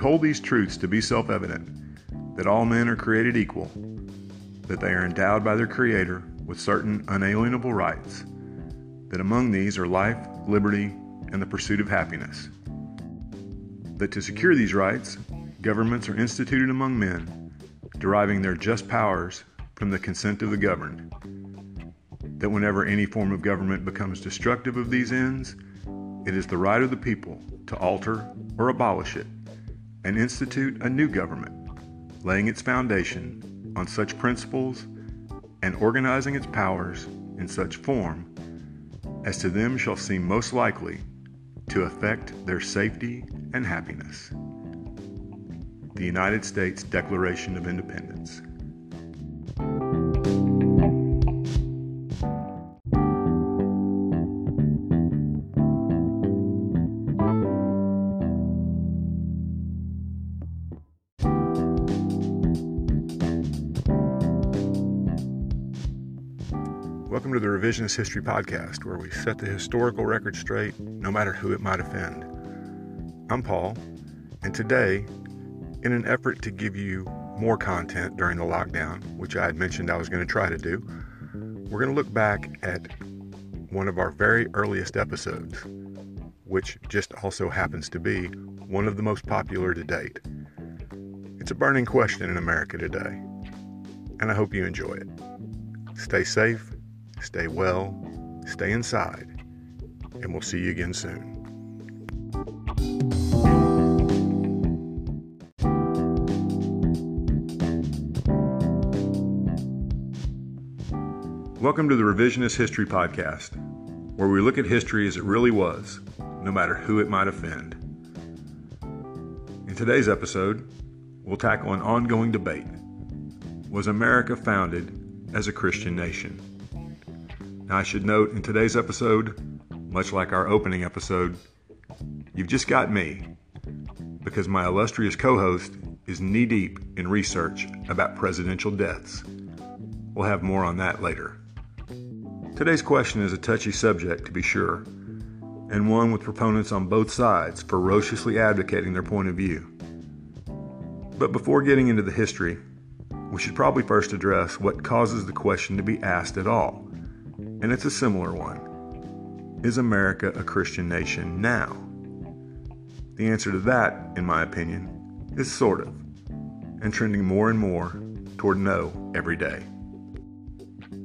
hold these truths to be self evident that all men are created equal, that they are endowed by their Creator with certain unalienable rights, that among these are life, liberty, and the pursuit of happiness, that to secure these rights, governments are instituted among men, deriving their just powers from the consent of the governed, that whenever any form of government becomes destructive of these ends, it is the right of the people to alter or abolish it and institute a new government, laying its foundation on such principles and organizing its powers in such form as to them shall seem most likely to affect their safety and happiness. The United States Declaration of Independence. Welcome to the Revisionist History Podcast, where we set the historical record straight, no matter who it might offend. I'm Paul, and today, in an effort to give you more content during the lockdown, which I had mentioned I was going to try to do, we're going to look back at one of our very earliest episodes, which just also happens to be one of the most popular to date. It's a burning question in America today, and I hope you enjoy it. Stay safe, stay well, stay inside, and we'll see you again soon. Welcome to the Revisionist History Podcast, where we look at history as it really was, no matter who it might offend. In today's episode, we'll tackle an ongoing debate Was America founded as a Christian nation? Now, I should note in today's episode, much like our opening episode, you've just got me because my illustrious co host is knee deep in research about presidential deaths. We'll have more on that later. Today's question is a touchy subject, to be sure, and one with proponents on both sides ferociously advocating their point of view. But before getting into the history, we should probably first address what causes the question to be asked at all. And it's a similar one Is America a Christian nation now? The answer to that, in my opinion, is sort of, and trending more and more toward no every day.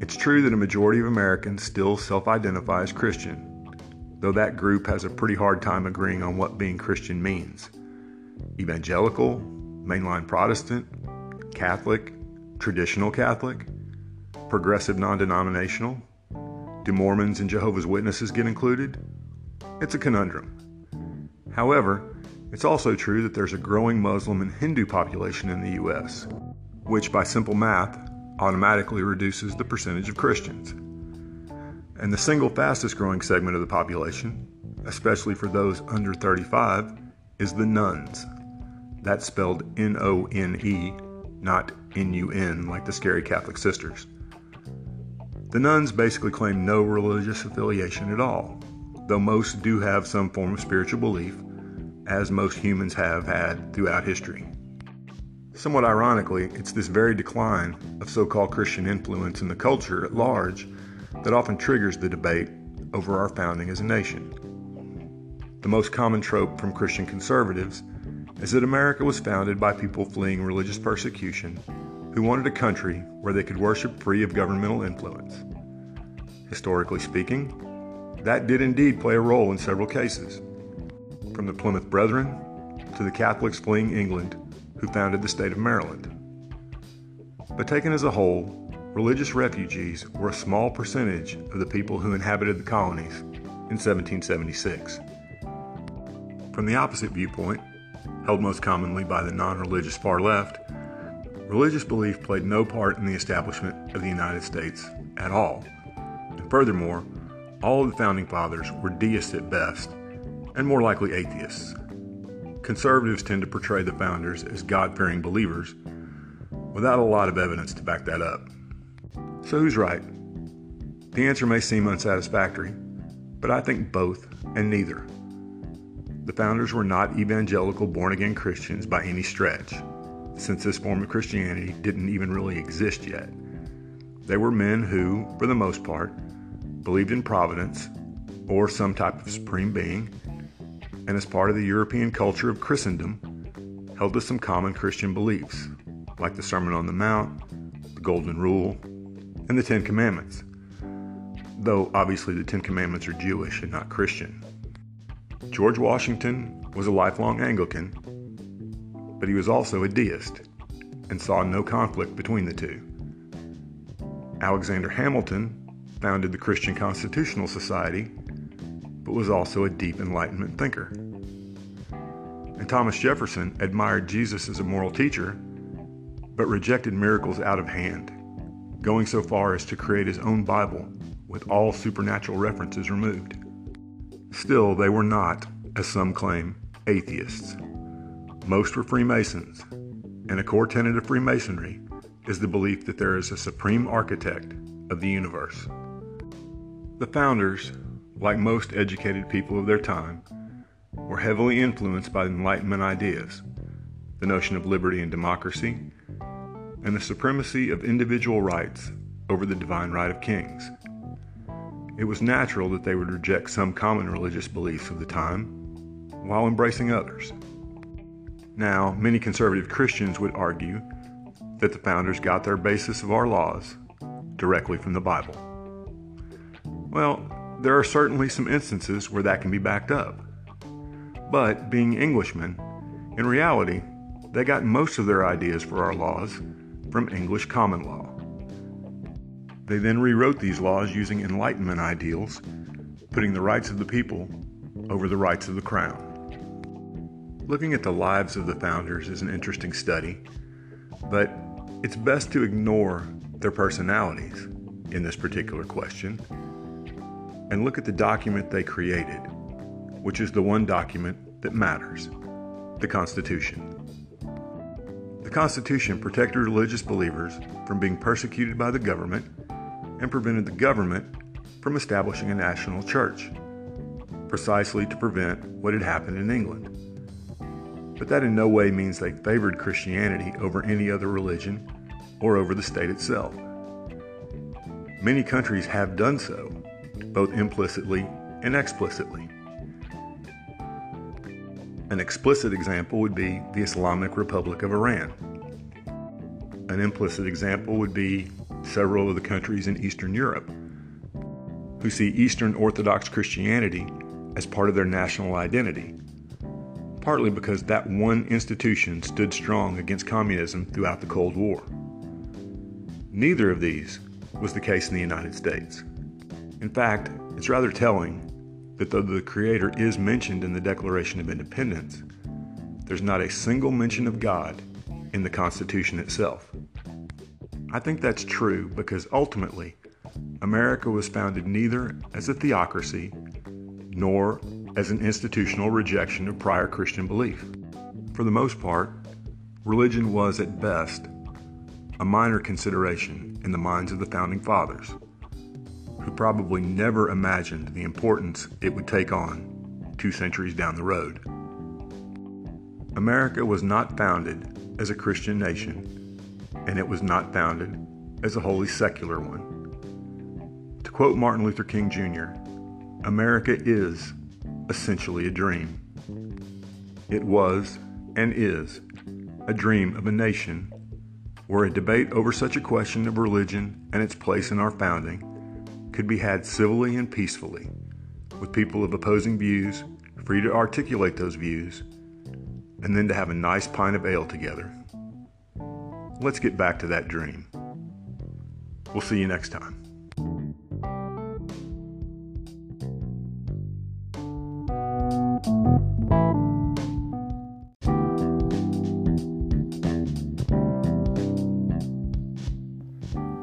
It's true that a majority of Americans still self identify as Christian, though that group has a pretty hard time agreeing on what being Christian means. Evangelical, mainline Protestant, Catholic, traditional Catholic, progressive non denominational? Do Mormons and Jehovah's Witnesses get included? It's a conundrum. However, it's also true that there's a growing Muslim and Hindu population in the U.S., which by simple math automatically reduces the percentage of Christians. And the single fastest growing segment of the population, especially for those under 35, is the nones. That's spelled N O N E, not N U N like the scary Catholic sisters. The nones basically claim no religious affiliation at all, though most do have some form of spiritual belief, as most humans have had throughout history. Somewhat ironically, it's this very decline of so called Christian influence in the culture at large that often triggers the debate over our founding as a nation. The most common trope from Christian conservatives is that America was founded by people fleeing religious persecution who wanted a country where they could worship free of governmental influence. Historically speaking, that did indeed play a role in several cases, from the Plymouth Brethren to the Catholics fleeing England who founded the state of Maryland. But taken as a whole, religious refugees were a small percentage of the people who inhabited the colonies in 1776. From the opposite viewpoint, held most commonly by the non religious far left, religious belief played no part in the establishment of the United States at all. And furthermore, all of the founding fathers were deists at best, and more likely atheists. Conservatives tend to portray the founders as God fearing believers without a lot of evidence to back that up. So, who's right? The answer may seem unsatisfactory, but I think both and neither. the founders were not evangelical born again Christians by any stretch, since this form of Christianity didn't even really exist yet. They were men who, for the most part, believed in providence or some type of supreme being, and as part of the European culture of Christendom, held to some common Christian beliefs, like the Sermon on the Mount, the Golden Rule, and the Ten Commandments. Though obviously the Ten Commandments are Jewish and not Christian. George Washington was a lifelong Anglican, but he was also a deist and saw no conflict between the two. Alexander Hamilton founded the Christian Constitutional Society, but was also a deep Enlightenment thinker. And Thomas Jefferson admired Jesus as a moral teacher, but rejected miracles out of hand, going so far as to create his own Bible with all supernatural references removed. Still, they were not, as some claim, atheists. Most were Freemasons, and a core tenet of Freemasonry is the belief that there is a supreme architect of the universe. The founders, like most educated people of their time, were heavily influenced by Enlightenment ideas, the notion of liberty and democracy, and the supremacy of individual rights over the divine right of kings. It was natural that they would reject some common religious beliefs of the time while embracing others. Now, many conservative Christians would argue that the founders got their basis of our laws directly from the Bible. Well, there are certainly some instances where that can be backed up. But being Englishmen, in reality, they got most of their ideas for our laws from English common law. They then rewrote these laws using Enlightenment ideals, putting the rights of the people over the rights of the crown. Looking at the lives of the founders is an interesting study, but it's best to ignore their personalities in this particular question and look at the document they created, which is the one document that matters the Constitution. The Constitution protected religious believers from being persecuted by the government and prevented the government from establishing a national church, precisely to prevent what had happened in England but that in no way means they favored Christianity over any other religion or over the state itself. Many countries have done so, both implicitly and explicitly. An explicit example would be the Islamic Republic of Iran. An implicit example would be several of the countries in Eastern Europe who see Eastern Orthodox Christianity as part of their national identity partly because that one institution stood strong against communism throughout the Cold War. Neither of these was the case in the United States. In fact, it's rather telling that though the Creator is mentioned in the Declaration of Independence, there's not a single mention of God in the Constitution itself. I think that's true because ultimately, America was founded neither as a theocracy nor as an institutional rejection of prior Christian belief. For the most part, religion was at best a minor consideration in the minds of the founding fathers, who probably never imagined the importance it would take on two centuries down the road. America was not founded as a Christian nation, and it was not founded as a wholly secular one. To quote Martin Luther King Jr., America is essentially a dream. It was and is a dream of a nation where a debate over such a question of religion and its place in our founding could be had civilly and peacefully, with people of opposing views free to articulate those views, and then to have a nice pint of ale together. Let's get back to that dream. We'll see you next time.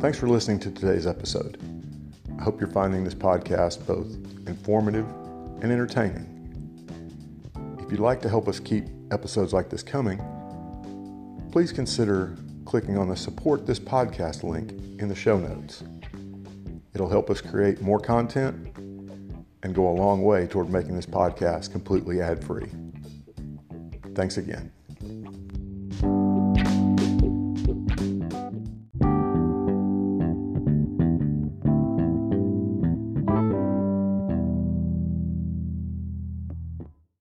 Thanks for listening to today's episode. I hope you're finding this podcast both informative and entertaining. If you'd like to help us keep episodes like this coming, please consider clicking on the Support This Podcast link in the show notes. It'll help us create more content and go a long way toward making this podcast completely ad free. Thanks again.